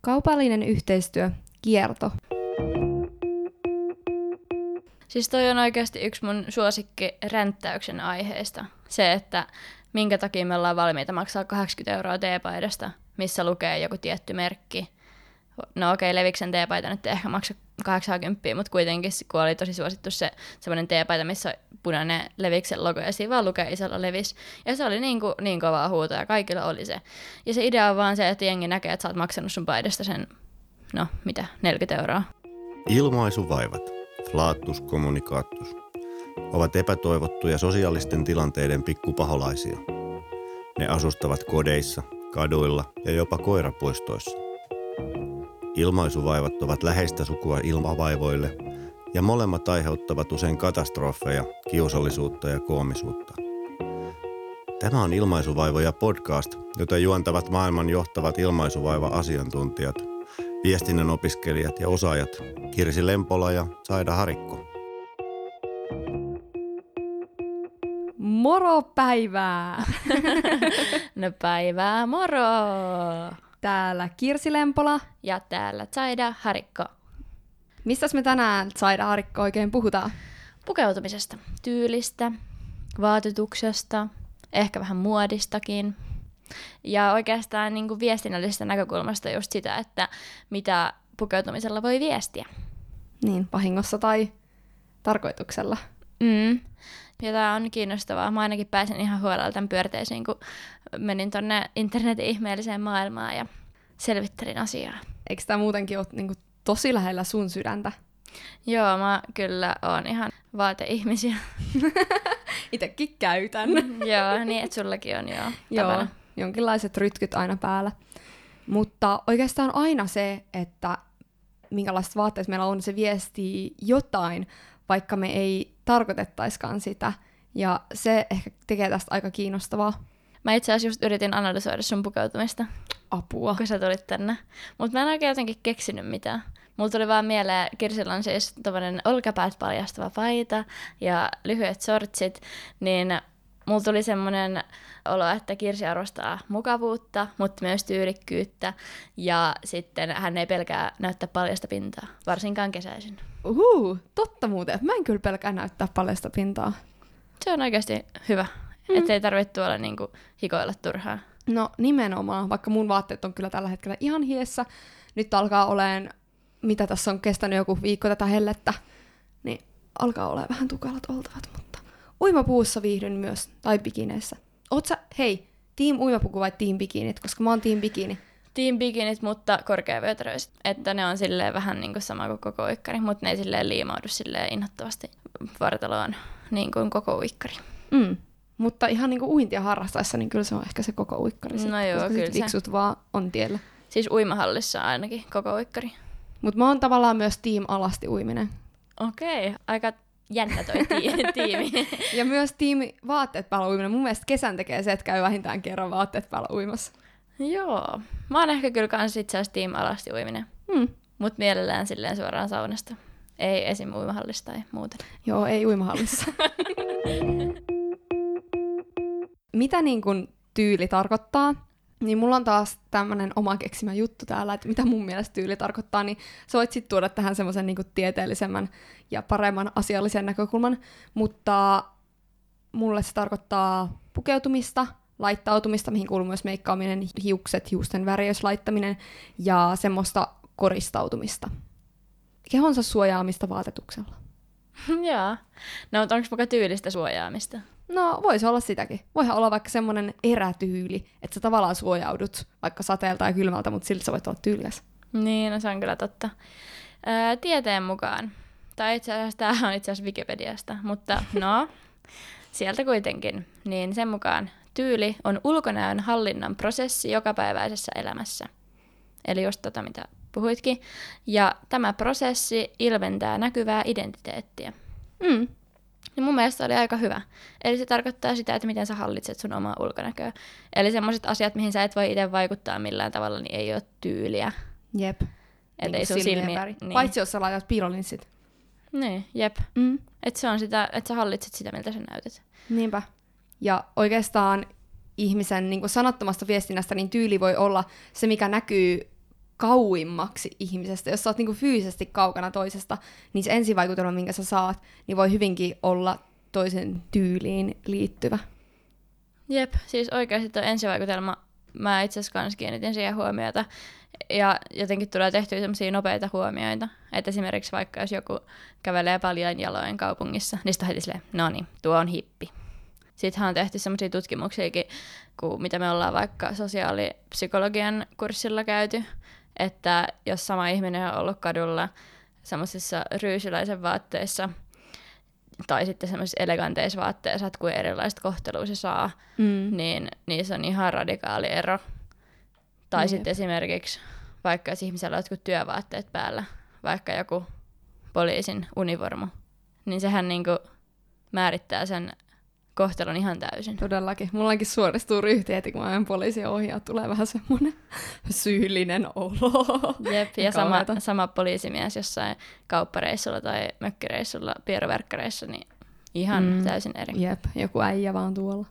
Kaupallinen yhteistyö, kierto. Siis toi on oikeasti yksi mun suosikki ränttäyksen aiheesta. Se, että minkä takia me ollaan valmiita maksaa 80 euroa teepaidasta, missä lukee joku tietty merkki. No okei, okay, Leviksen teepaita nyt ei ehkä maksa 80, mutta kuitenkin kun oli tosi suosittu se semmoinen teepaita, missä punainen Leviksen logo ja siinä vaan lukee isolla Levis. Ja se oli niin, kuin, niin kovaa huuta ja kaikilla oli se. Ja se idea on vaan se, että jengi näkee, että sä oot maksanut sun paidasta sen, no mitä, 40 euroa. Ilmaisuvaivat, flaattus communicatus, ovat epätoivottuja sosiaalisten tilanteiden pikkupaholaisia. Ne asustavat kodeissa, kaduilla ja jopa koirapuistoissa. Ilmaisuvaivat ovat läheistä sukua ilmavaivoille ja molemmat aiheuttavat usein katastrofeja, kiusallisuutta ja koomisuutta. Tämä on Ilmaisuvaivoja podcast, jota juontavat maailman johtavat ilmaisuvaiva-asiantuntijat, viestinnän opiskelijat ja osaajat Kirsi Lempola ja Saida Harikko. Moro päivää! no päivää, moro! Täällä Kirsi Lempola. Ja täällä Saida Harikko. Mistä me tänään Saida Harikko oikein puhutaan? Pukeutumisesta, tyylistä, vaatetuksesta, ehkä vähän muodistakin. Ja oikeastaan niin kuin viestinnällisestä näkökulmasta just sitä, että mitä pukeutumisella voi viestiä. Niin, vahingossa tai tarkoituksella. Mm. Ja tämä on kiinnostavaa. Mä ainakin pääsin ihan huolella tämän pyörteisiin, kun menin tonne internetin ihmeelliseen maailmaan ja selvittelin asiaa. Eikö tämä muutenkin ole niin kuin, tosi lähellä sun sydäntä? Joo, mä kyllä oon ihan vaateihmisiä. Itekin käytän. joo, niin että sullakin on joo. Joo, jonkinlaiset rytkyt aina päällä. Mutta oikeastaan aina se, että minkälaiset vaatteet meillä on, se viestii jotain, vaikka me ei tarkoitettaiskaan sitä. Ja se ehkä tekee tästä aika kiinnostavaa. Mä itse asiassa just yritin analysoida sun pukeutumista. Apua. Kun sä tulit tänne. Mutta mä en oikein jotenkin keksinyt mitään. Mulla tuli vaan mieleen, Kirsillä on siis tommonen olkapäät paljastava paita ja lyhyet sortsit, niin mulla tuli semmoinen olo, että Kirsi arvostaa mukavuutta, mutta myös tyylikkyyttä. Ja sitten hän ei pelkää näyttää paljasta pintaa, varsinkaan kesäisin. Uhu, totta muuten. Mä en kyllä pelkää näyttää paljasta pintaa. Se on oikeasti hyvä, mm. ettei tarvitse tuolla niinku hikoilla turhaan. No nimenomaan, vaikka mun vaatteet on kyllä tällä hetkellä ihan hiessä. Nyt alkaa oleen, mitä tässä on kestänyt joku viikko tätä hellettä, niin alkaa olla vähän tukalat oltavat, mutta uimapuussa viihdyn myös, tai bikineissä. Oot sä, hei, team uimapuku vai team bikinit, koska mä oon team bikini. Team bikinit, mutta korkeavyötäröiset. Että ne on silleen vähän niin kuin sama kuin koko uikkari, mutta ne ei silleen liimaudu silleen innoittavasti vartaloon niin kuin koko uikkari. Mm. Mutta ihan niin kuin uintia harrastaessa, niin kyllä se on ehkä se koko uikkari. No sitten, joo, kyllä se. vaan on tiellä. Siis uimahallissa ainakin koko uikkari. Mutta mä oon tavallaan myös team alasti uiminen. Okei, okay. aika jännä toi tiimi. ja myös tiimi vaatteet päällä uiminen. Mun mielestä kesän tekee se, että käy vähintään kerran vaatteet päällä uimassa. Joo. Mä oon ehkä kyllä kans itse asiassa tiimi alasti uiminen. Hmm. Mut mielellään silleen suoraan saunasta. Ei esim. uimahallista tai muuten. Joo, ei uimahallissa. Mitä niin kun tyyli tarkoittaa? Niin mulla on taas tämmönen oma keksimä juttu täällä, että mitä mun mielestä tyyli tarkoittaa, niin sä voit sitten tuoda tähän semmoisen niinku tieteellisemmän ja paremman asiallisen näkökulman, mutta mulle se tarkoittaa pukeutumista, laittautumista, mihin kuuluu myös meikkaaminen, hiukset, hiusten värjös laittaminen ja semmoista koristautumista. Kehonsa suojaamista vaatetuksella. Joo. No, onko muka tyylistä suojaamista? No, voisi olla sitäkin. Voihan olla vaikka semmoinen erätyyli, että sä tavallaan suojaudut vaikka sateelta ja kylmältä, mutta silti sä voit olla tyylikäs. Niin, no se on kyllä totta. Öö, tieteen mukaan, tai itse asiassa tämä on itse asiassa Wikipediasta, mutta no, sieltä kuitenkin, niin sen mukaan tyyli on ulkonäön hallinnan prosessi jokapäiväisessä elämässä. Eli just tota, mitä puhuitkin. Ja tämä prosessi ilmentää näkyvää identiteettiä. Mm. Niin mun mielestä oli aika hyvä. Eli se tarkoittaa sitä, että miten sä hallitset sun omaa ulkonäköä. Eli semmoiset asiat, mihin sä et voi itse vaikuttaa millään tavalla, niin ei ole tyyliä. Jep. Että ei sun silmiä. Niin. Paitsi jos sä laitat piilolinssit. Niin, jep. Mm. Että se on sitä, että sä hallitset sitä, miltä sä näytät. Niinpä. Ja oikeastaan ihmisen niin kuin sanattomasta viestinnästä, niin tyyli voi olla se, mikä näkyy kauimmaksi ihmisestä. Jos sä oot niinku fyysisesti kaukana toisesta, niin se ensivaikutelma, minkä sä saat, niin voi hyvinkin olla toisen tyyliin liittyvä. Jep, siis oikeasti tuo ensivaikutelma, mä itse asiassa kans kiinnitin siihen huomiota. Ja jotenkin tulee tehtyä semmoisia nopeita huomioita. Että esimerkiksi vaikka jos joku kävelee paljon jaloin kaupungissa, niin sitten heti silleen, no niin, tuo on hippi. Sittenhän on tehty semmoisia tutkimuksiakin, kuin mitä me ollaan vaikka sosiaalipsykologian kurssilla käyty, että jos sama ihminen on ollut kadulla semmoisissa ryysiläisen vaatteissa tai sitten semmoisissa eleganteissa vaatteissa, että kuin erilaiset kohtelua se saa, mm. niin niissä on ihan radikaali ero. Tai Jep. sitten esimerkiksi vaikka jos ihmisellä on jotkut työvaatteet päällä, vaikka joku poliisin univormu, niin sehän niinku määrittää sen kohtelun ihan täysin. Todellakin. Mullakin suoristuu ryhti heti, kun mä en poliisin ohjaa, tulee vähän semmoinen syyllinen olo. Jep, ja sama, sama poliisimies jossain kauppareissulla tai mökkireissulla, pieroverkkareissa, niin ihan mm. täysin eri. Jep, joku äijä vaan tuolla.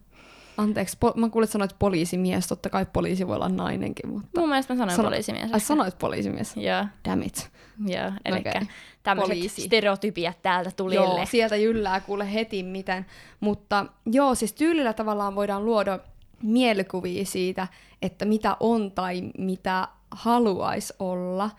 Anteeksi, po- mä kuulin, että sanoit poliisimies, totta kai poliisi voi olla nainenkin, mutta... Mun mielestä mä sanoin Sano- poliisimies. Ai sanoit poliisimies? Joo. Damn it. Joo, eli okay. tämmöiset Poliisi. stereotypiat täältä tulille. Joo, sieltä jyllää kuule heti miten. Mutta joo, siis tyylillä tavallaan voidaan luoda mielikuvia siitä, että mitä on tai mitä haluaisi olla.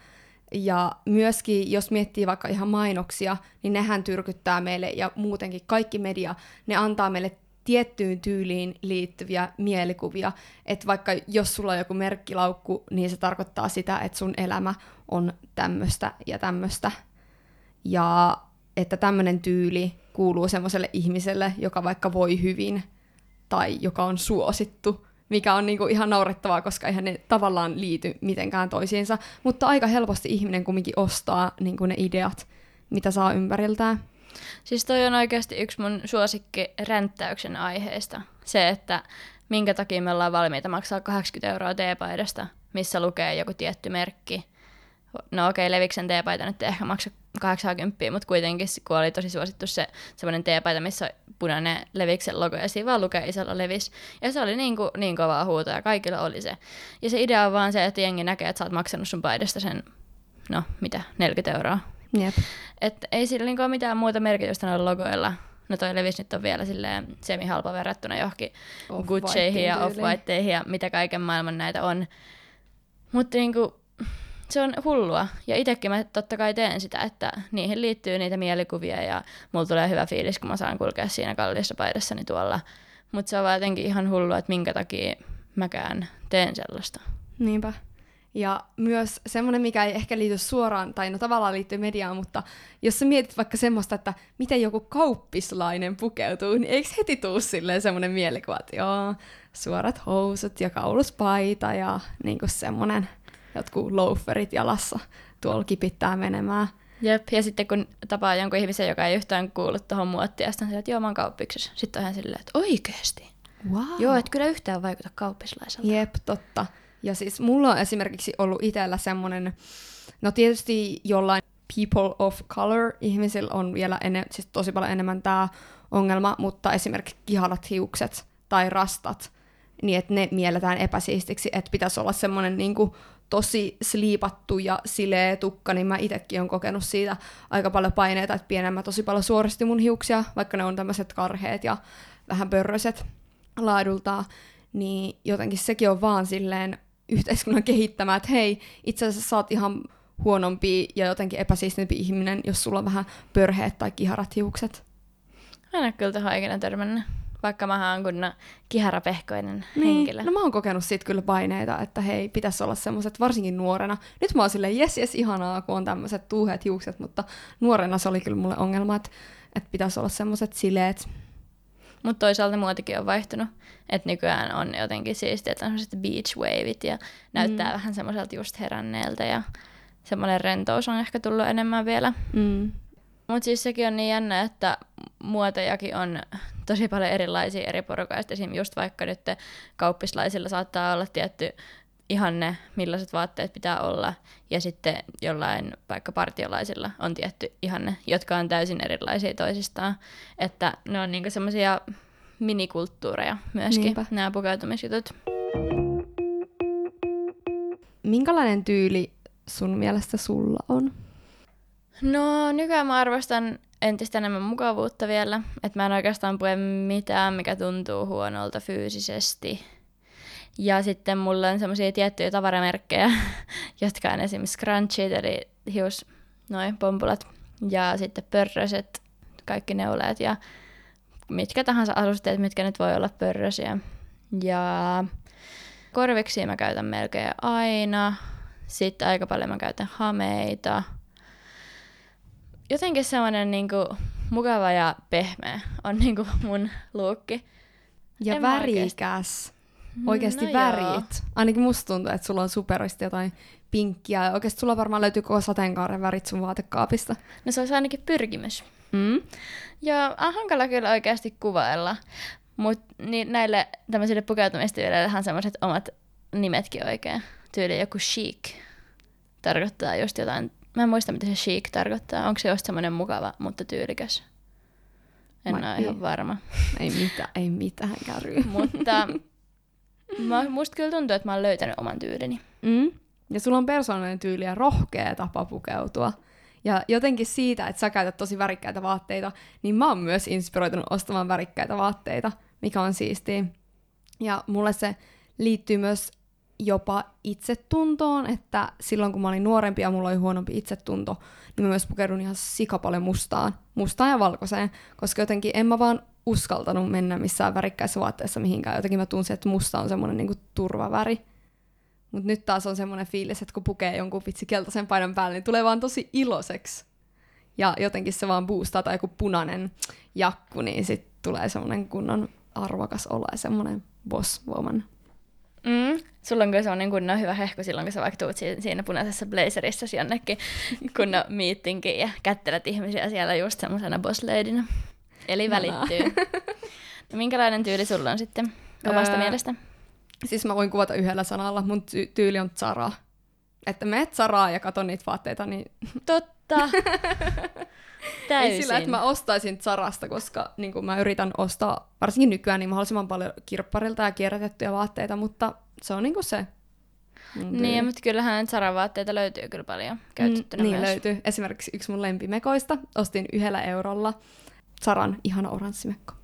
Ja myöskin, jos miettii vaikka ihan mainoksia, niin nehän tyrkyttää meille ja muutenkin kaikki media, ne antaa meille tiettyyn tyyliin liittyviä mielikuvia. Että vaikka jos sulla on joku merkkilaukku, niin se tarkoittaa sitä, että sun elämä on tämmöistä ja tämmöistä. Ja että tämmöinen tyyli kuuluu semmoiselle ihmiselle, joka vaikka voi hyvin tai joka on suosittu, mikä on niinku ihan naurettavaa, koska eihän ne tavallaan liity mitenkään toisiinsa. Mutta aika helposti ihminen kumminkin ostaa niinku ne ideat, mitä saa ympäriltään. Siis toi on oikeasti yksi mun suosikki ränttäyksen aiheesta. Se, että minkä takia me ollaan valmiita maksaa 80 euroa teepaidasta, missä lukee joku tietty merkki. No okei, okay, Leviksen teepaita nyt ei ehkä maksa 80, mutta kuitenkin, kun oli tosi suosittu se semmoinen teepaita, missä punainen Leviksen logo, ja siinä vaan lukee isolla Levis. Ja se oli niin, kuin, niin kovaa huutoa, ja kaikilla oli se. Ja se idea on vaan se, että jengi näkee, että sä oot maksanut sun paidasta sen, no mitä, 40 euroa. Yep. Et ei sillä niinku ole mitään muuta merkitystä noilla logoilla. No toi Levis nyt on vielä silleen semi-halpa verrattuna johonkin Gucciihin ja off ja mitä kaiken maailman näitä on. Mutta niinku, se on hullua. Ja itsekin mä totta kai teen sitä, että niihin liittyy niitä mielikuvia ja mulla tulee hyvä fiilis, kun mä saan kulkea siinä kalliissa paidassani tuolla. Mutta se on vaan jotenkin ihan hullua, että minkä takia mäkään teen sellaista. Niinpä. Ja myös semmoinen, mikä ei ehkä liity suoraan, tai no tavallaan liittyy mediaan, mutta jos sä mietit vaikka semmoista, että miten joku kauppislainen pukeutuu, niin eikö heti tuu silleen semmoinen mielikuva, että joo, suorat housut ja kauluspaita ja niinku semmoinen jotkut loaferit jalassa tuolla kipittää menemään. Jep, ja sitten kun tapaa jonkun ihmisen, joka ei yhtään kuullut tuohon muottiin, ja sitten että joo, mä oon kauppiksessa. Sitten on hän silleen, että oikeesti? Wow. Joo, et kyllä yhtään vaikuta kauppislaiselta. Jep, totta. Ja siis mulla on esimerkiksi ollut itsellä semmoinen, no tietysti jollain people of color ihmisillä on vielä enne, siis tosi paljon enemmän tämä ongelma, mutta esimerkiksi kihalat hiukset tai rastat, niin että ne mielletään epäsiistiksi, että pitäisi olla semmoinen niin kuin, tosi sliipattu ja sileä tukka, niin mä itsekin on kokenut siitä aika paljon paineita, että pienemmä tosi paljon suoristi mun hiuksia, vaikka ne on tämmöiset karheet ja vähän pörröiset laadultaan, niin jotenkin sekin on vaan silleen yhteiskunnan kehittämään, että hei, itse asiassa sä oot ihan huonompi ja jotenkin epäsiistimpi ihminen, jos sulla on vähän pörheet tai kiharat hiukset. Mä en kyllä tähän ikinä törmännyt, vaikka mä oon kunna kiharapehkoinen niin. henkilö. No mä oon kokenut siitä kyllä paineita, että hei, pitäisi olla semmoiset, varsinkin nuorena. Nyt mä oon silleen, jes, jes, ihanaa, kun on tämmöiset tuuheet hiukset, mutta nuorena se oli kyllä mulle ongelma, että, että pitäisi olla semmoiset sileet mutta toisaalta muotikin on vaihtunut. Että nykyään on jotenkin siistiä, että on sellaiset beach waveit ja näyttää mm. vähän semmoiselta just heränneeltä ja semmoinen rentous on ehkä tullut enemmän vielä. Mm. Mutta siis sekin on niin jännä, että muotojakin on tosi paljon erilaisia eri porukaista. Esimerkiksi just vaikka nyt kauppislaisilla saattaa olla tietty ihanne, millaiset vaatteet pitää olla, ja sitten jollain vaikka partiolaisilla on tietty ihanne, jotka on täysin erilaisia toisistaan. Että ne on niinku semmoisia minikulttuureja myöskin, Niinpä. nämä pukeutumisjutut. Minkälainen tyyli sun mielestä sulla on? No nykyään mä arvostan entistä enemmän mukavuutta vielä. Että mä en oikeastaan pue mitään, mikä tuntuu huonolta fyysisesti. Ja sitten mulla on semmoisia tiettyjä tavaramerkkejä, jotka on esimerkiksi scrunchit, eli hius, noin pompulat, ja sitten pörröset, kaikki neuleet ja mitkä tahansa asusteet, mitkä nyt voi olla pörrösiä. Ja korviksi mä käytän melkein aina. Sitten aika paljon mä käytän hameita. Jotenkin semmoinen niinku mukava ja pehmeä on niinku mun luukki. Ja En värikäs. Oikeasti No värit. joo. Ainakin musta tuntuu, että sulla on superisti jotain pinkkiä. Ja oikeasti sulla varmaan löytyy koko sateenkaaren värit sun vaatekaapista. No se olisi ainakin pyrkimys. Mm? Joo, on hankala kyllä oikeasti kuvailla. Mutta niin näille tämmöisille pukeutumistyylille on semmoiset omat nimetkin oikein. Tyyli joku chic tarkoittaa just jotain, mä en muista mitä se chic tarkoittaa. Onko se just semmoinen mukava, mutta tyylikäs? En Might ole ihan varma. Ei mitään, ei mitään käry. mutta mä, musta kyllä tuntuu, että mä oon löytänyt oman tyylini. Mm? Ja sulla on persoonallinen tyyli ja rohkea tapa pukeutua. Ja jotenkin siitä, että sä käytät tosi värikkäitä vaatteita, niin mä oon myös inspiroitunut ostamaan värikkäitä vaatteita, mikä on siistiä. Ja mulle se liittyy myös jopa itsetuntoon, että silloin kun mä olin nuorempi ja mulla oli huonompi itsetunto, niin mä myös pukeudun ihan sika paljon mustaan, mustaan ja valkoiseen, koska jotenkin en mä vaan uskaltanut mennä missään värikkäissä vaatteissa mihinkään. Jotenkin mä tunsin, että musta on semmoinen niinku turvaväri. Mutta nyt taas on semmoinen fiilis, että kun pukee jonkun vitsi keltaisen paidan päälle, niin tulee vaan tosi iloiseksi. Ja jotenkin se vaan boostaa, tai joku punainen jakku, niin sitten tulee semmoinen kunnon arvokas olo ja semmoinen boss woman. Mm. Sulla on kyllä semmoinen kunnon hyvä hehku silloin, kun sä vaikka tuut si- siinä punaisessa blazerissa jonnekin kunnon meetingin ja kättelet ihmisiä siellä just semmoisena boss ladynä. Eli Ihanaa. välittyy. No, minkälainen tyyli sulla on sitten omasta Öö, mielestä? Siis mä voin kuvata yhdellä sanalla, mun ty- tyyli on Zara. Että meet Zaraa ja katon niitä vaatteita, niin Totta. Täysin. ei sillä, että mä ostaisin Zarasta, koska niin mä yritän ostaa, varsinkin nykyään, niin mahdollisimman paljon kirpparilta ja kierrätettyjä vaatteita, mutta se on niin se. mun tyyli. Niin, mutta kyllähän Zaran vaatteita löytyy kyllä paljon käytettynä mm, niin myös. löytyy. Esimerkiksi yksi mun lempimekoista ostin yhdellä eurolla Zaran ihana oranssimekko.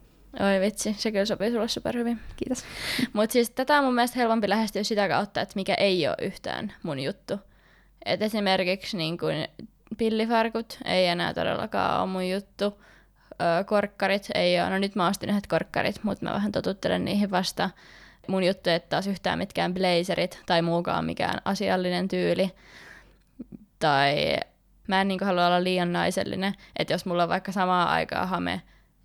Oi vitsi, se kyllä sopii sulle superhyvin. Kiitos. Mutta siis tätä on mun mielestä helpompi lähestyä sitä kautta, että mikä ei ole yhtään mun juttu. Et esimerkiksi niin kun pillifarkut ei enää todellakaan ole mun juttu. Korkkarit ei ole. No nyt mä ostin yhdet korkkarit, mutta mä vähän totuttelen niihin vasta. Mun juttu ei taas yhtään mitkään blazerit tai muukaan mikään asiallinen tyyli. Tai mä en niin halua olla liian naisellinen, että jos mulla on vaikka samaa aikaa hame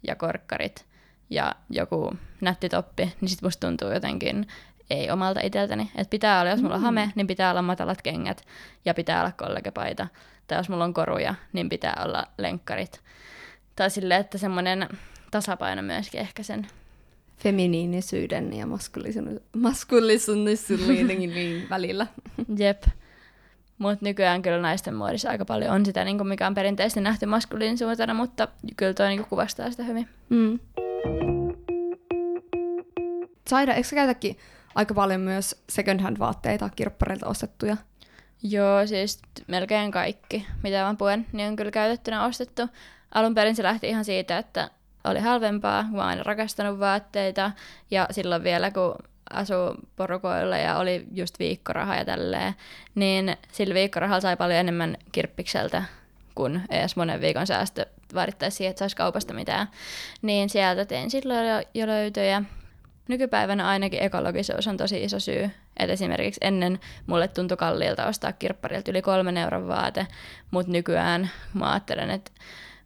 ja korkkarit ja joku nätti toppi, niin sit musta tuntuu jotenkin ei omalta itseltäni. Et pitää olla, jos mulla on hame, niin pitää olla matalat kengät ja pitää olla kollegepaita. Tai jos mulla on koruja, niin pitää olla lenkkarit. Tai silleen, että semmoinen tasapaino myöskin ehkä sen. Feminiinisyyden ja maskulisuuden välillä. Jep. Mutta nykyään kyllä naisten muodissa aika paljon on sitä, niin mikä on perinteisesti nähty maskuliinisuutena, mutta kyllä toi niin kuvastaa sitä hyvin. Mm. Saida, eikö sä käytäkin aika paljon myös second hand vaatteita kirppareilta ostettuja? Joo, siis melkein kaikki, mitä mä puen, niin on kyllä käytettynä ostettu. Alun perin se lähti ihan siitä, että oli halvempaa, kun mä aina rakastanut vaatteita. Ja silloin vielä, kun asuu porukoilla ja oli just viikkoraha ja tälleen, niin sillä viikkorahalla sai paljon enemmän kirppikseltä kuin edes monen viikon säästö vaadittaisi siihen, että saisi kaupasta mitään. Niin sieltä tein silloin jo, jo löytöjä. Nykypäivänä ainakin ekologisuus on tosi iso syy. Et esimerkiksi ennen mulle tuntui kalliilta ostaa kirpparilta yli kolmen euron vaate, mutta nykyään mä ajattelen, että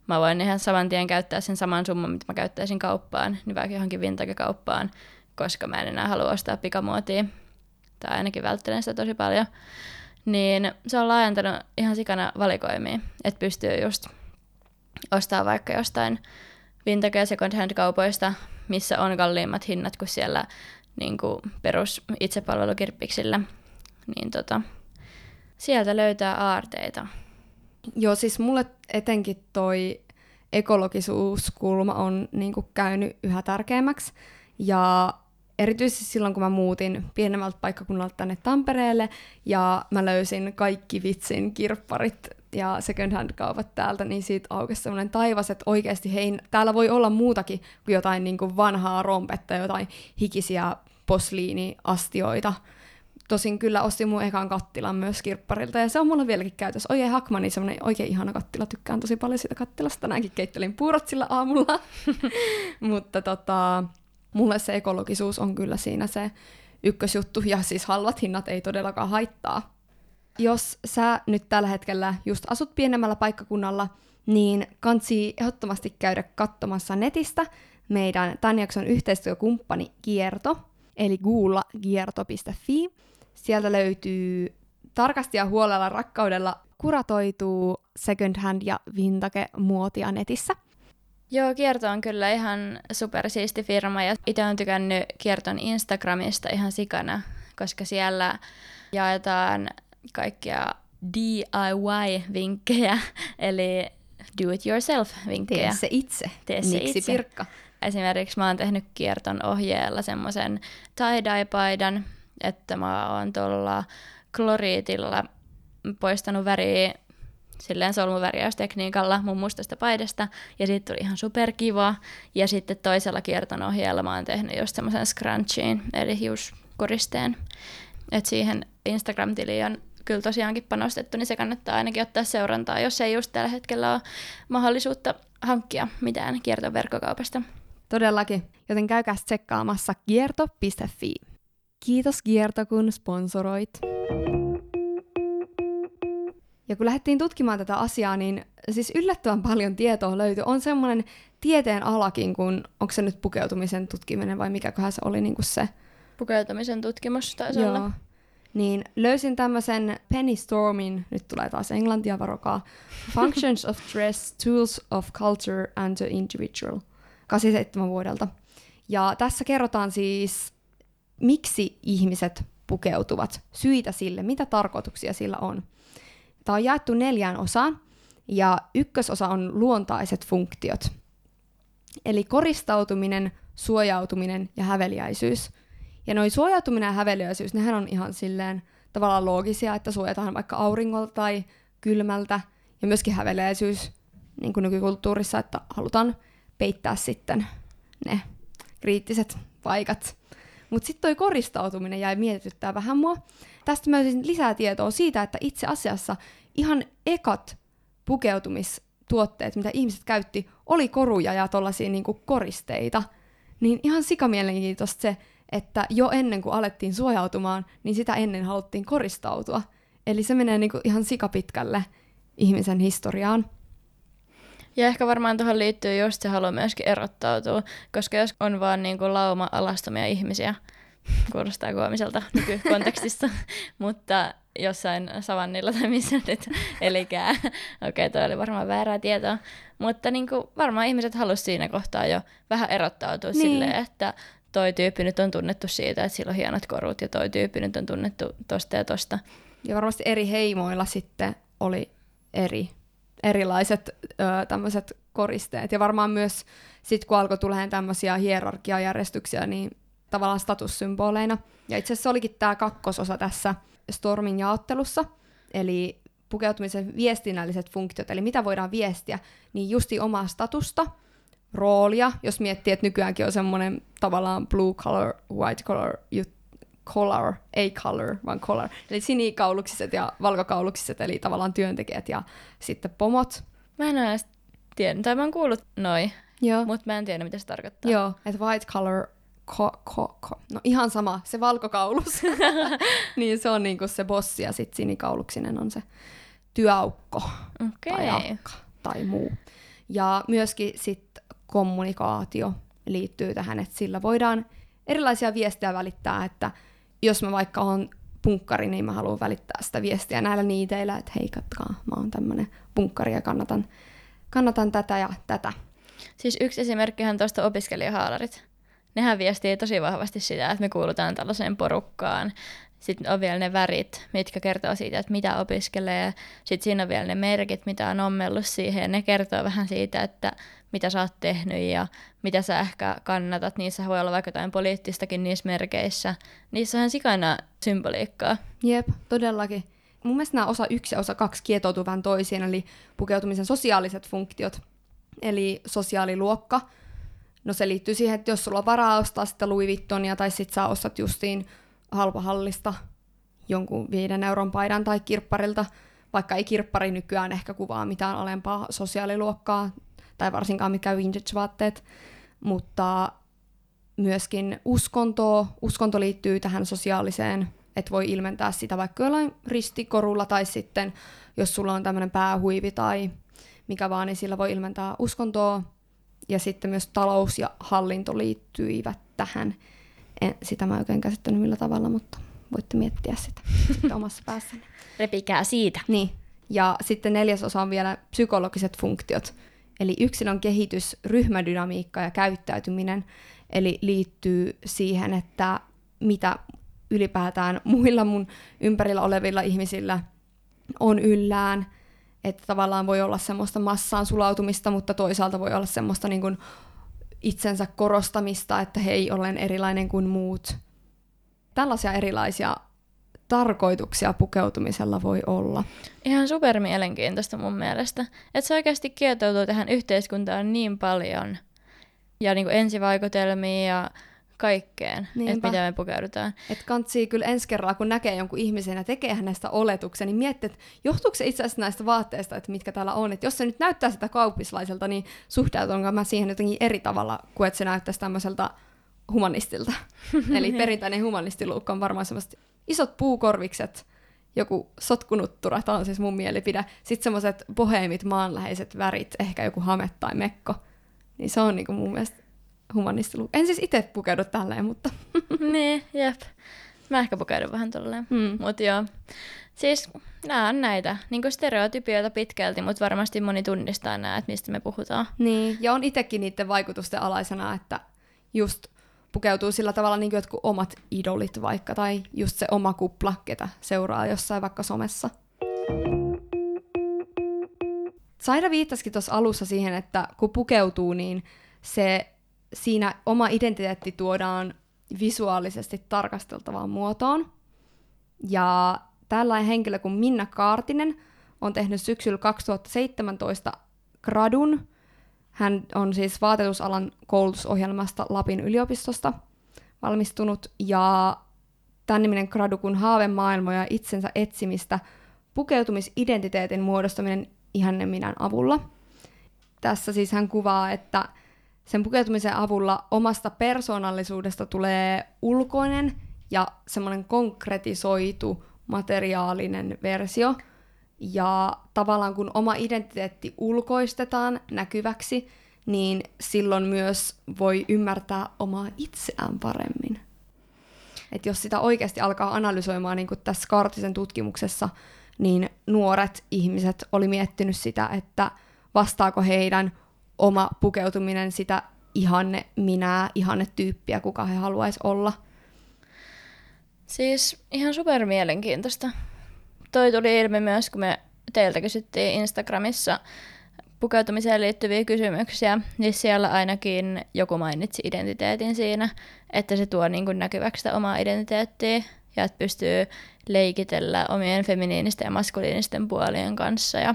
mä voin ihan saman tien käyttää sen saman summan, mitä mä käyttäisin kauppaan, niin vaikka johonkin vintage-kauppaan, koska mä en enää halua ostaa pikamuotia, tai ainakin välttelen sitä tosi paljon. Niin se on laajentanut ihan sikana valikoimia, että pystyy just ostaa vaikka jostain vintage- ja second hand kaupoista, missä on kalliimmat hinnat kuin siellä niin kuin perus itsepalvelukirppiksillä. Niin tota, sieltä löytää aarteita. Joo, siis mulle etenkin toi ekologisuuskulma on niinku käynyt yhä tärkeämmäksi. Ja erityisesti silloin, kun mä muutin pienemmältä paikkakunnalta tänne Tampereelle, ja mä löysin kaikki vitsin kirpparit ja second hand kaupat täältä, niin siitä aukesi semmoinen taivas, että oikeasti hei, täällä voi olla muutakin kuin jotain niin kuin vanhaa rompetta, jotain hikisiä posliiniastioita. Tosin kyllä ostin mun ekan kattilan myös kirpparilta, ja se on mulla vieläkin käytössä. Oikein Hakmani, semmoinen oikein ihana kattila, tykkään tosi paljon siitä kattilasta. Tänäänkin keittelin puurot sillä aamulla. Mutta tota, mulle se ekologisuus on kyllä siinä se ykkösjuttu, ja siis halvat hinnat ei todellakaan haittaa. Jos sä nyt tällä hetkellä just asut pienemmällä paikkakunnalla, niin kansi ehdottomasti käydä katsomassa netistä meidän tämän jakson yhteistyökumppani Kierto, eli google kierto.fi. Sieltä löytyy tarkasti ja huolella rakkaudella kuratoituu second hand ja vintage muotia netissä. Joo, Kierto on kyllä ihan supersiisti firma ja itse olen tykännyt Kierton Instagramista ihan sikana, koska siellä jaetaan kaikkia DIY-vinkkejä, eli do it yourself-vinkkejä. Tee se itse. Tee se Niksi itse. Pirkka. Esimerkiksi mä oon tehnyt kierton ohjeella semmoisen tie-dye-paidan, että mä oon tuolla kloriitilla poistanut väriä silleen solmuvärjäystekniikalla mun mustasta paidasta, ja siitä tuli ihan superkiva. Ja sitten toisella kierton ohjeella mä oon tehnyt just semmoisen scrunchiin, eli hiuskuristeen. Et siihen Instagram-tiliin on kyllä tosiaankin panostettu, niin se kannattaa ainakin ottaa seurantaa, jos ei just tällä hetkellä ole mahdollisuutta hankkia mitään kiertoverkkokaupasta. Todellakin, joten käykää tsekkaamassa kierto.fi. Kiitos Kierto, kun sponsoroit. Ja kun lähdettiin tutkimaan tätä asiaa, niin siis yllättävän paljon tietoa löytyi. On semmoinen tieteen alakin, kun onko se nyt pukeutumisen tutkiminen vai mikäköhän se oli niin kuin se. Pukeutumisen tutkimus taisi olla. Niin löysin tämmöisen Penny Stormin, nyt tulee taas englantia varokaa, Functions of Dress, Tools of Culture and the Individual, 87 vuodelta. Ja tässä kerrotaan siis, miksi ihmiset pukeutuvat, syitä sille, mitä tarkoituksia sillä on. Tämä on jaettu neljään osaan, ja ykkösosa on luontaiset funktiot. Eli koristautuminen, suojautuminen ja häveliäisyys. Ja noin suojautuminen ja häveliäisyys, nehän on ihan silleen tavallaan loogisia, että suojataan vaikka auringolta tai kylmältä. Ja myöskin häveliäisyys niin kuin nykykulttuurissa, että halutaan peittää sitten ne kriittiset paikat. Mutta sitten toi koristautuminen jäi mietityttää vähän mua. Tästä mä löysin lisää tietoa siitä, että itse asiassa ihan ekat pukeutumistuotteet, mitä ihmiset käytti, oli koruja ja tollaisia niinku koristeita. Niin ihan sikamielenkiintoista se, että jo ennen kuin alettiin suojautumaan, niin sitä ennen haluttiin koristautua. Eli se menee niinku ihan sikapitkälle ihmisen historiaan. Ja ehkä varmaan tuohon liittyy just se halu myöskin erottautua, koska jos on vaan niin kuin lauma alastomia ihmisiä, kuulostaa koomiselta nykykontekstissa, mutta jossain savannilla tai missä nyt elikää. Okei, okay, toi oli varmaan väärää tietoa. Mutta niin kuin, varmaan ihmiset halusivat siinä kohtaa jo vähän erottautua niin. silleen, että toi tyyppi nyt on tunnettu siitä, että sillä on hienot korut ja toi tyyppi nyt on tunnettu tosta ja tosta. Ja varmasti eri heimoilla sitten oli eri, erilaiset tämmöiset koristeet. Ja varmaan myös sitten kun alkoi tulemaan tämmöisiä hierarkiajärjestyksiä, niin tavallaan statussymboleina. Ja itse asiassa olikin tämä kakkososa tässä Stormin jaottelussa, eli pukeutumisen viestinnälliset funktiot, eli mitä voidaan viestiä, niin justi omaa statusta, roolia, jos miettii, että nykyäänkin on semmoinen tavallaan blue color, white color, color, ei color, vaan color. Eli sinikauluksiset ja valkokauluksiset, eli tavallaan työntekijät ja sitten pomot. Mä en ole edes tiennyt, tai mä oon kuullut noin, mutta mä en tiedä, mitä se tarkoittaa. Joo, että white color ko, ko, ko. No ihan sama, se valkokaulus. niin se on niinku se bossi ja sitten sinikauluksinen on se työaukko okay. tai akka tai muu. Ja myöskin sitten kommunikaatio liittyy tähän, että sillä voidaan erilaisia viestejä välittää, että jos mä vaikka on punkkari, niin mä haluan välittää sitä viestiä näillä niiteillä, että hei katkaa, mä oon tämmönen punkkari ja kannatan, kannatan tätä ja tätä. Siis yksi esimerkkihän tuosta opiskelijahaalarit nehän viestii tosi vahvasti sitä, että me kuulutaan tällaiseen porukkaan sitten on vielä ne värit, mitkä kertoo siitä, että mitä opiskelee. Sitten siinä on vielä ne merkit, mitä on ommellut siihen. Ja ne kertoo vähän siitä, että mitä sä oot tehnyt ja mitä sä ehkä kannatat. Niissä voi olla vaikka jotain poliittistakin niissä merkeissä. Niissä on sikana symboliikkaa. Jep, todellakin. Mun mielestä nämä osa yksi ja osa kaksi kietoutuu vähän toisiin, eli pukeutumisen sosiaaliset funktiot, eli sosiaaliluokka. No se liittyy siihen, että jos sulla on varaa ostaa sitä Louis Vuittonia, tai sit sä ostat justiin halpahallista jonkun viiden euron paidan tai kirpparilta, vaikka ei kirppari nykyään ehkä kuvaa mitään alempaa sosiaaliluokkaa, tai varsinkaan mikä vintage-vaatteet, mutta myöskin uskontoa. Uskonto liittyy tähän sosiaaliseen, että voi ilmentää sitä vaikka jollain ristikorulla tai sitten jos sulla on tämmöinen päähuivi tai mikä vaan, niin sillä voi ilmentää uskontoa. Ja sitten myös talous ja hallinto liittyivät tähän. En, sitä mä oikein käsittänyt millä tavalla, mutta voitte miettiä sitä sitten omassa päässäni. Repikää siitä. Niin. Ja sitten neljäs osa on vielä psykologiset funktiot. Eli yksilön kehitys, ryhmädynamiikka ja käyttäytyminen, eli liittyy siihen, että mitä ylipäätään muilla mun ympärillä olevilla ihmisillä on yllään, että tavallaan voi olla semmoista massaan sulautumista, mutta toisaalta voi olla semmoista niin kuin itsensä korostamista, että hei, olen erilainen kuin muut. Tällaisia erilaisia tarkoituksia pukeutumisella voi olla. Ihan super mielenkiintoista mun mielestä. Että se oikeasti kietoutuu tähän yhteiskuntaan niin paljon. Ja niin kuin ensivaikutelmiin ja kaikkeen, että miten me pukeudutaan. Et kantsii kyllä ensi kerralla, kun näkee jonkun ihmisen ja tekee hänestä oletuksen, niin miettii, että johtuuko se itse asiassa näistä vaatteista, että mitkä täällä on. Että jos se nyt näyttää sitä kauppislaiselta, niin suhtautunko mä siihen jotenkin eri tavalla kuin että se näyttäisi tämmöiseltä humanistilta. Eli perinteinen humanistiluukka on varmaan semmoista isot puukorvikset, joku sotkunuttura, tämä on siis mun mielipide. Sitten semmoiset boheemit, maanläheiset värit, ehkä joku hame tai mekko. Niin se on niinku mun mielestä humanistilu. En siis itse pukeudu tälleen, mutta... niin, jep. Mä ehkä pukeudun vähän tolleen. Hmm. Mutta joo. Siis nämä on näitä niin stereotypioita pitkälti, mutta varmasti moni tunnistaa nämä, että mistä me puhutaan. Niin, ja on itsekin niiden vaikutusten alaisena, että just pukeutuu sillä tavalla niin kuin jotkut omat idolit vaikka, tai just se oma kupla, ketä seuraa jossain vaikka somessa. Saira viittasikin tuossa alussa siihen, että kun pukeutuu, niin se siinä oma identiteetti tuodaan visuaalisesti tarkasteltavaan muotoon. Ja tällainen henkilö kuin Minna Kaartinen on tehnyt syksyllä 2017 gradun. Hän on siis vaatetusalan koulutusohjelmasta Lapin yliopistosta valmistunut ja tämän niminen gradu kuin haavemaailmoja itsensä etsimistä, pukeutumisidentiteetin muodostaminen ihannemminän avulla. Tässä siis hän kuvaa, että sen pukeutumisen avulla omasta persoonallisuudesta tulee ulkoinen ja semmoinen konkretisoitu materiaalinen versio. Ja tavallaan kun oma identiteetti ulkoistetaan näkyväksi, niin silloin myös voi ymmärtää omaa itseään paremmin. Et jos sitä oikeasti alkaa analysoimaan, niin kuin tässä Kartisen tutkimuksessa, niin nuoret ihmiset oli miettinyt sitä, että vastaako heidän oma pukeutuminen sitä ihanne minää, ihanne tyyppiä, kuka he haluaisi olla. Siis ihan super mielenkiintoista. Toi tuli ilmi myös, kun me teiltä kysyttiin Instagramissa pukeutumiseen liittyviä kysymyksiä, niin siellä ainakin joku mainitsi identiteetin siinä, että se tuo niin kuin näkyväksi sitä omaa identiteettiä ja että pystyy leikitellä omien feminiinisten ja maskuliinisten puolien kanssa ja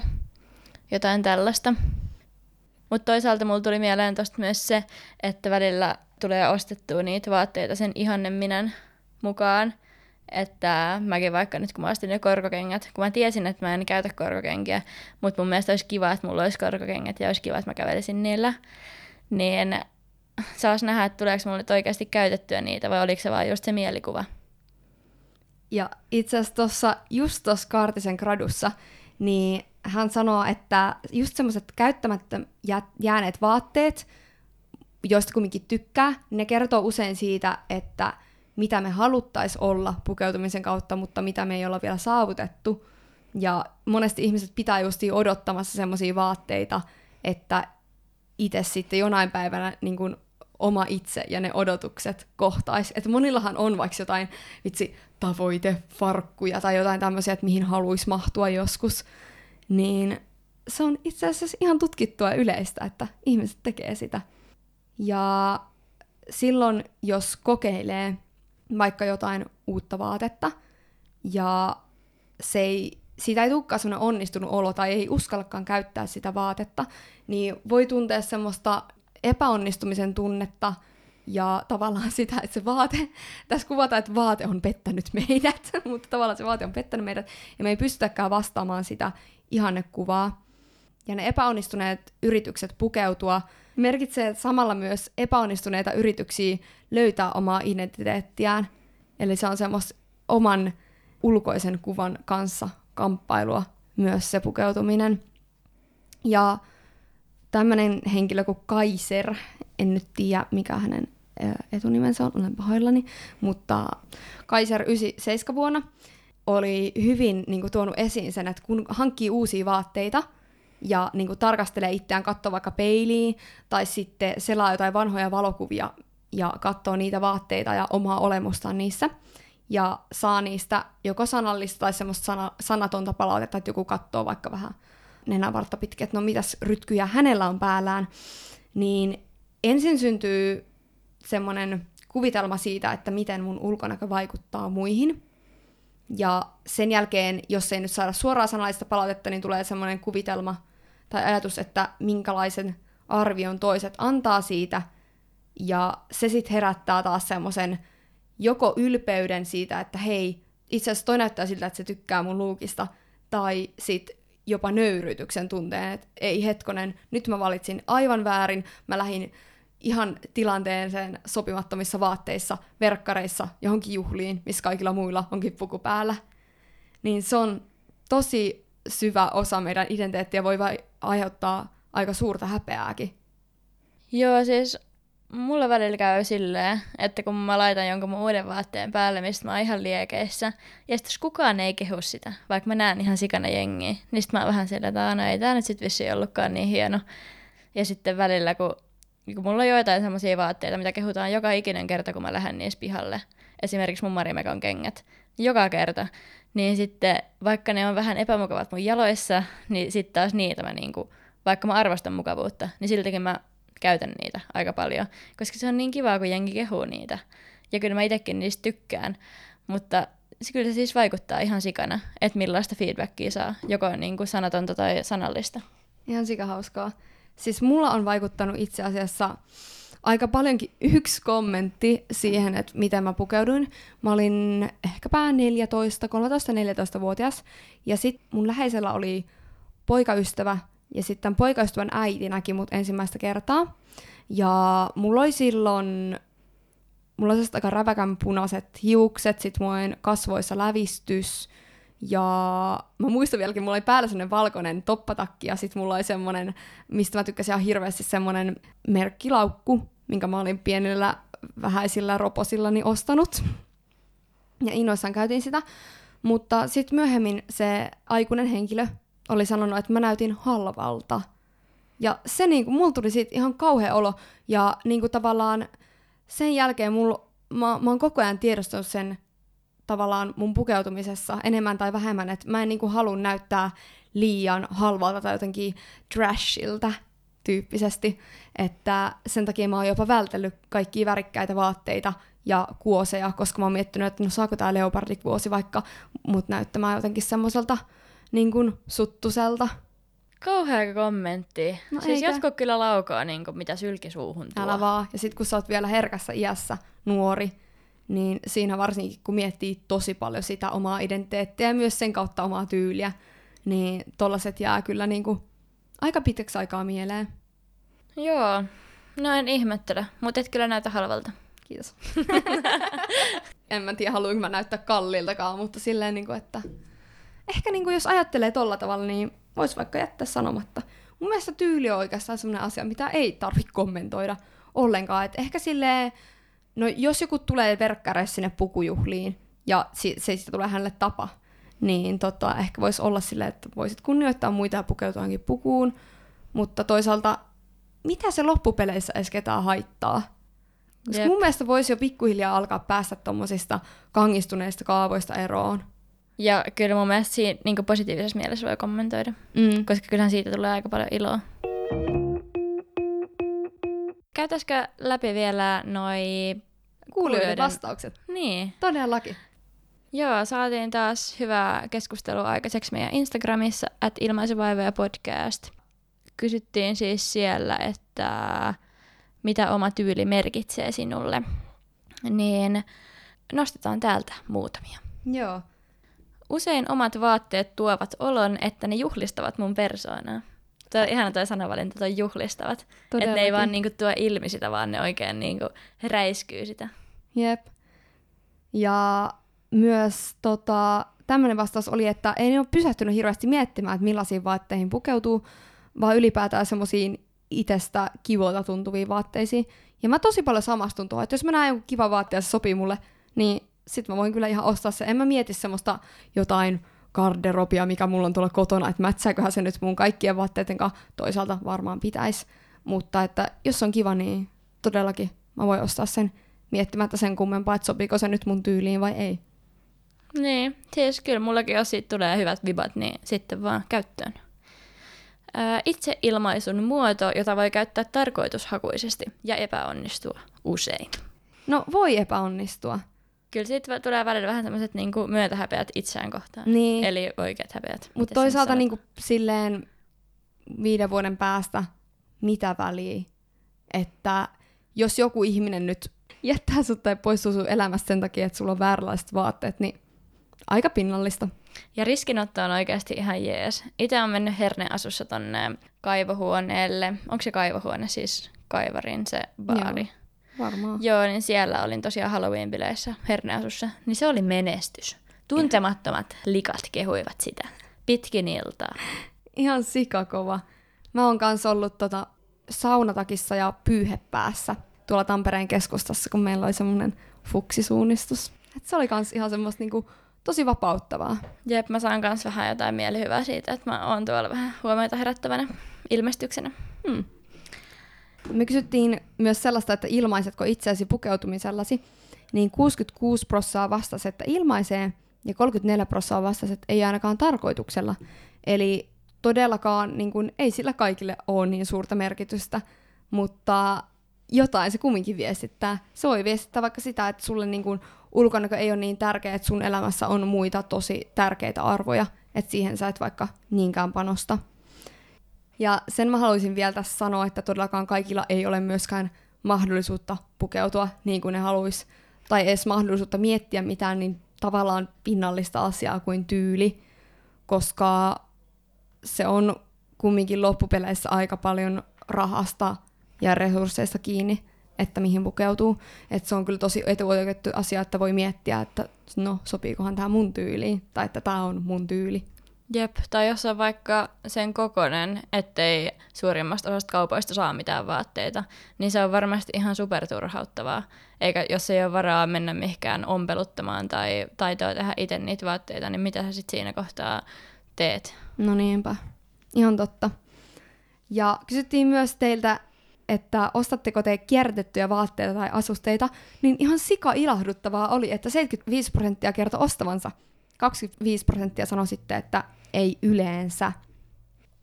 jotain tällaista. Mutta toisaalta mulla tuli mieleen tosta myös se, että välillä tulee ostettua niitä vaatteita sen ihannen minän mukaan. Että mäkin vaikka nyt kun mä ostin ne korkokengät, kun mä tiesin, että mä en käytä korkokenkiä, mutta mun mielestä olisi kiva, että mulla olisi korkokengät ja olisi kiva, että mä kävelisin niillä, niin saas nähdä, että tuleeko mulle nyt oikeasti käytettyä niitä vai oliko se vaan just se mielikuva. Ja itse asiassa tuossa, just tuossa Kaartisen gradussa, niin hän sanoo, että just semmoiset käyttämättä jääneet vaatteet, joista kumminkin tykkää, ne kertoo usein siitä, että mitä me haluttaisi olla pukeutumisen kautta, mutta mitä me ei olla vielä saavutettu. Ja monesti ihmiset pitää just odottamassa semmoisia vaatteita, että itse sitten jonain päivänä niin kun oma itse ja ne odotukset kohtais. Että monillahan on vaikka jotain, vitsi, tavoite, farkkuja tai jotain tämmöisiä, että mihin haluaisi mahtua joskus. Niin se on itse asiassa ihan tutkittua yleistä, että ihmiset tekee sitä. Ja silloin, jos kokeilee vaikka jotain uutta vaatetta, ja se ei, siitä ei tulekaan sellainen onnistunut olo tai ei uskallakaan käyttää sitä vaatetta, niin voi tuntea semmoista epäonnistumisen tunnetta ja tavallaan sitä, että se vaate, tässä kuvataan, että vaate on pettänyt meidät, mutta tavallaan se vaate on pettänyt meidät ja me ei pystytäkään vastaamaan sitä ihannekuvaa. Ja ne epäonnistuneet yritykset pukeutua merkitsee samalla myös epäonnistuneita yrityksiä löytää omaa identiteettiään. Eli se on semmoista oman ulkoisen kuvan kanssa kamppailua myös se pukeutuminen. Ja tämmöinen henkilö kuin Kaiser, en nyt tiedä mikä hänen etunimensä on, olen pahoillani, mutta Kaiser 97 vuonna oli hyvin niin kuin, tuonut esiin sen, että kun hankkii uusia vaatteita ja niin kuin, tarkastelee itseään, katsoo vaikka peiliin tai sitten selaa jotain vanhoja valokuvia ja katsoo niitä vaatteita ja omaa olemustaan niissä – ja saa niistä joko sanallista tai semmoista sana, sanatonta palautetta, että joku katsoo vaikka vähän nenävartta pitkin, että no mitäs rytkyjä hänellä on päällään, niin ensin syntyy semmoinen kuvitelma siitä, että miten mun ulkonäkö vaikuttaa muihin. Ja sen jälkeen, jos ei nyt saada suoraa sanallista palautetta, niin tulee semmoinen kuvitelma tai ajatus, että minkälaisen arvion toiset antaa siitä. Ja se sitten herättää taas semmoisen joko ylpeyden siitä, että hei, itse asiassa toi näyttää siltä, että se tykkää mun luukista, tai sit jopa nöyrytyksen tunteen, että ei hetkonen, nyt mä valitsin aivan väärin, mä lähdin ihan tilanteeseen sopimattomissa vaatteissa, verkkareissa, johonkin juhliin, missä kaikilla muilla onkin puku päällä. Niin se on tosi syvä osa meidän identiteettiä, voi vai aiheuttaa aika suurta häpeääkin. Joo, siis mulla välillä käy silleen, että kun mä laitan jonkun mun uuden vaatteen päälle, mistä mä oon ihan liekeissä, ja sitten jos kukaan ei kehu sitä, vaikka mä näen ihan sikana jengiä, niin sitten mä oon vähän silleen, että no ei tää nyt sit vissiin ollutkaan niin hieno. Ja sitten välillä, kun, kun mulla on joitain semmoisia vaatteita, mitä kehutaan joka ikinen kerta, kun mä lähden niissä pihalle, esimerkiksi mun Marimekan kengät, joka kerta, niin sitten vaikka ne on vähän epämukavat mun jaloissa, niin sitten taas niitä mä niinku, vaikka mä arvostan mukavuutta, niin siltikin mä käytän niitä aika paljon, koska se on niin kivaa, kun jengi kehuu niitä. Ja kyllä mä itsekin niistä tykkään, mutta kyllä se siis vaikuttaa ihan sikana, että millaista feedbackia saa, joko niin kuin sanatonta tai sanallista. Ihan hauskaa. Siis mulla on vaikuttanut itse asiassa aika paljonkin yksi kommentti siihen, että miten mä pukeuduin. Mä olin ehkäpä 14, 13-14-vuotias, ja sitten mun läheisellä oli poikaystävä, ja sitten poikaystävän äiti näki mut ensimmäistä kertaa. Ja mulla oli silloin, mulla oli aika räväkän punaiset hiukset, sit oli kasvoissa lävistys. Ja mä muistan vieläkin, mulla oli päällä semmonen valkoinen toppatakki ja sit mulla oli semmonen, mistä mä tykkäsin ihan hirveästi, semmonen merkkilaukku, minkä mä olin pienillä vähäisillä roposillani ostanut. Ja innoissaan käytiin sitä. Mutta sitten myöhemmin se aikuinen henkilö oli sanonut, että mä näytin halvalta. Ja se niinku, mulla tuli siitä ihan kauhea olo. Ja niinku tavallaan sen jälkeen mulla, mä, mä oon koko ajan tiedostanut sen tavallaan mun pukeutumisessa enemmän tai vähemmän, että mä en niinku halua näyttää liian halvalta tai jotenkin trashilta tyyppisesti, että sen takia mä oon jopa vältellyt kaikkia värikkäitä vaatteita ja kuoseja, koska mä oon miettinyt, että no saako tää leopardikuosi vaikka mut näyttämään jotenkin semmoiselta niin kuin suttuselta. Kauhea kommentti. No siis eikä. jatko kyllä laukaa, niin kuin, mitä sylki suuhun tuo. Älä vaan. Ja sitten kun sä oot vielä herkässä iässä nuori, niin siinä varsinkin kun miettii tosi paljon sitä omaa identiteettiä ja myös sen kautta omaa tyyliä, niin tollaset jää kyllä niin kuin aika pitkäksi aikaa mieleen. Joo, no en ihmettele, mutta et kyllä näytä halvalta. Kiitos. en mä tiedä, haluanko mä näyttää kalliiltakaan, mutta silleen, niin kuin, että ehkä niin kuin jos ajattelee tolla tavalla, niin voisi vaikka jättää sanomatta. Mun mielestä tyyli on oikeastaan sellainen asia, mitä ei tarvitse kommentoida ollenkaan. Et ehkä silleen, no jos joku tulee verkkareissa sinne pukujuhliin ja se, se sitten tulee hänelle tapa, niin tota, ehkä voisi olla silleen, että voisit kunnioittaa muita ja pukeutua pukuun, mutta toisaalta mitä se loppupeleissä edes ketään haittaa? Koska Jep. mun mielestä voisi jo pikkuhiljaa alkaa päästä tommosista kangistuneista kaavoista eroon. Ja kyllä mun mielestä siinä niin positiivisessa mielessä voi kommentoida, Mm. koska kyllähän siitä tulee aika paljon iloa. Käytäisikö läpi vielä noi... Kuulijoiden vastaukset. Niin. Todellakin. Joo, saatiin taas hyvää keskustelua aikaiseksi meidän Instagramissa, at ilmaisuvaivoja podcast. Kysyttiin siis siellä, että mitä oma tyyli merkitsee sinulle. Niin nostetaan täältä muutamia. Joo. Usein omat vaatteet tuovat olon, että ne juhlistavat mun persoonaa. Tuo ihana toi sanavalinta, toi juhlistavat. Että ne ei vaan niinku tuo ilmi sitä, vaan ne oikein niinku räiskyy sitä. Jep. Ja myös tota, tämmöinen vastaus oli, että ei ne ole pysähtynyt hirveästi miettimään, että millaisiin vaatteihin pukeutuu, vaan ylipäätään semmoisiin itsestä kivolta tuntuviin vaatteisiin. Ja mä tosi paljon samastun tuohon, että jos mä näen joku kiva se sopii mulle, niin sit mä voin kyllä ihan ostaa se. En mä mieti semmoista jotain garderobia, mikä mulla on tuolla kotona, että mätsääköhän se nyt mun kaikkien vaatteiden kanssa. Toisaalta varmaan pitäisi. Mutta että jos on kiva, niin todellakin mä voin ostaa sen miettimättä sen kummempaa, että sopiiko se nyt mun tyyliin vai ei. Niin, siis kyllä mullakin jos siitä tulee hyvät vibat, niin sitten vaan käyttöön. Ää, itse ilmaisun muoto, jota voi käyttää tarkoitushakuisesti ja epäonnistua usein. No voi epäonnistua. Kyllä siitä tulee välillä vähän semmoiset niinku myötähäpeät itseään kohtaan. Niin. Eli oikeat häpeät. Mutta toisaalta niinku silleen viiden vuoden päästä mitä väliä, että jos joku ihminen nyt jättää sut tai poistuu sun elämästä sen takia, että sulla on vääränlaiset vaatteet, niin aika pinnallista. Ja riskinotto on oikeasti ihan jees. Itse on mennyt herneasussa tonne kaivohuoneelle. Onko se kaivohuone siis kaivarin se baari? Joo. Varmaan. Joo, niin siellä olin tosiaan Halloween-bileissä herneasussa. Niin se oli menestys. Tuntemattomat likat kehuivat sitä. Pitkin iltaa. Ihan sikakova. Mä oon kanssa ollut tota saunatakissa ja pyyhepäässä tuolla Tampereen keskustassa, kun meillä oli semmoinen fuksisuunnistus. Et se oli kans ihan semmoista niinku, tosi vapauttavaa. Jep, mä saan kans vähän jotain mielihyvää siitä, että mä oon tuolla vähän huomiota herättävänä ilmestyksenä. Hmm. Me kysyttiin myös sellaista, että ilmaisetko itseäsi pukeutumisellasi, niin 66 prossaa vastasi, että ilmaisee, ja 34 prossaa vastasi, että ei ainakaan tarkoituksella. Eli todellakaan niin kun, ei sillä kaikille ole niin suurta merkitystä, mutta jotain se kumminkin viestittää. Se voi viestittää vaikka sitä, että sulle niin kun, ulkonäkö ei ole niin tärkeä, että sun elämässä on muita tosi tärkeitä arvoja, että siihen sä et vaikka niinkään panosta. Ja sen mä haluaisin vielä tässä sanoa, että todellakaan kaikilla ei ole myöskään mahdollisuutta pukeutua niin kuin ne haluaisi, tai edes mahdollisuutta miettiä mitään niin tavallaan pinnallista asiaa kuin tyyli, koska se on kumminkin loppupeleissä aika paljon rahasta ja resursseista kiinni, että mihin pukeutuu. Että se on kyllä tosi etuoikeutettu asia, että voi miettiä, että no sopiikohan tämä mun tyyliin, tai että tämä on mun tyyli. Jep, tai jos on vaikka sen kokonen, ettei suurimmasta osasta kaupoista saa mitään vaatteita, niin se on varmasti ihan superturhauttavaa. Eikä jos ei ole varaa mennä mihinkään ompeluttamaan tai taitoa tehdä itse niitä vaatteita, niin mitä sä sitten siinä kohtaa teet? No niinpä, ihan totta. Ja kysyttiin myös teiltä, että ostatteko te kierrätettyjä vaatteita tai asusteita, niin ihan sika ilahduttavaa oli, että 75 prosenttia kertoi ostavansa. 25 prosenttia sanoi sitten, että ei yleensä.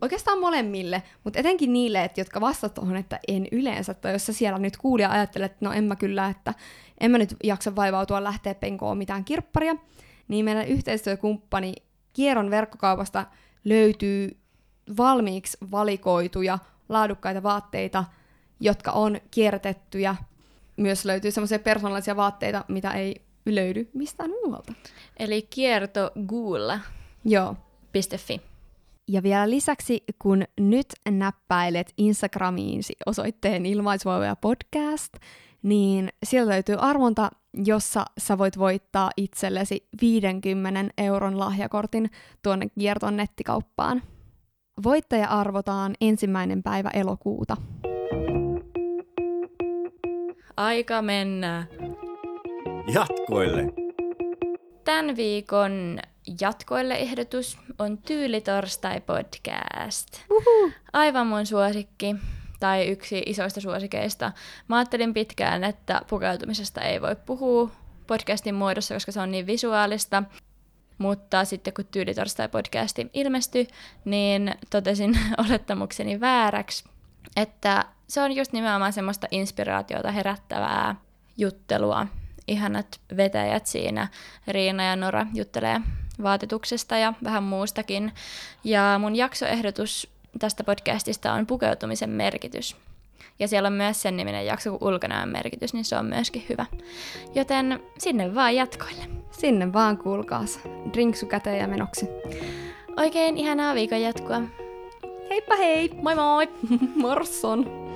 Oikeastaan molemmille, mutta etenkin niille, että jotka vastaavat tuohon, että en yleensä, tai jos sä siellä nyt kuulija ajattelet, että no en mä kyllä, että en mä nyt jaksa vaivautua lähteä penkoon mitään kirpparia, niin meidän yhteistyökumppani Kieron verkkokaupasta löytyy valmiiksi valikoituja laadukkaita vaatteita, jotka on kierrätettyjä. Myös löytyy semmoisia persoonallisia vaatteita, mitä ei löydy mistään muualta. Eli kiertoguulla.fi. Joo. Ja vielä lisäksi, kun nyt näppäilet Instagramiinsi osoitteen ilmaisvoivoja podcast, niin sieltä löytyy arvonta, jossa sä voit voittaa itsellesi 50 euron lahjakortin tuonne Kierton nettikauppaan. Voittaja arvotaan ensimmäinen päivä elokuuta. Aika mennä. Jatkoille! Tämän viikon jatkoille ehdotus on Tyyli torstai podcast. Uhu. Aivan mun suosikki. tai yksi isoista suosikeista. Mä ajattelin pitkään, että pukeutumisesta ei voi puhua podcastin muodossa, koska se on niin visuaalista. Mutta sitten kun Tyylitorstai-podcasti ilmestyi, niin totesin olettamukseni vääräksi, että se on just nimenomaan semmoista inspiraatiota herättävää juttelua. Ihanat vetäjät siinä, Riina ja Nora juttelee vaatetuksesta ja vähän muustakin. Ja mun jaksoehdotus tästä podcastista on pukeutumisen merkitys. Ja siellä on myös sen niminen jakso kuin ulkonäön merkitys, niin se on myöskin hyvä. Joten sinne vaan jatkoille. Sinne vaan kuulkaas. Drinksu käteen ja menoksi. Oikein ihanaa viikon jatkua. Heippa hei! Moi moi! Morson!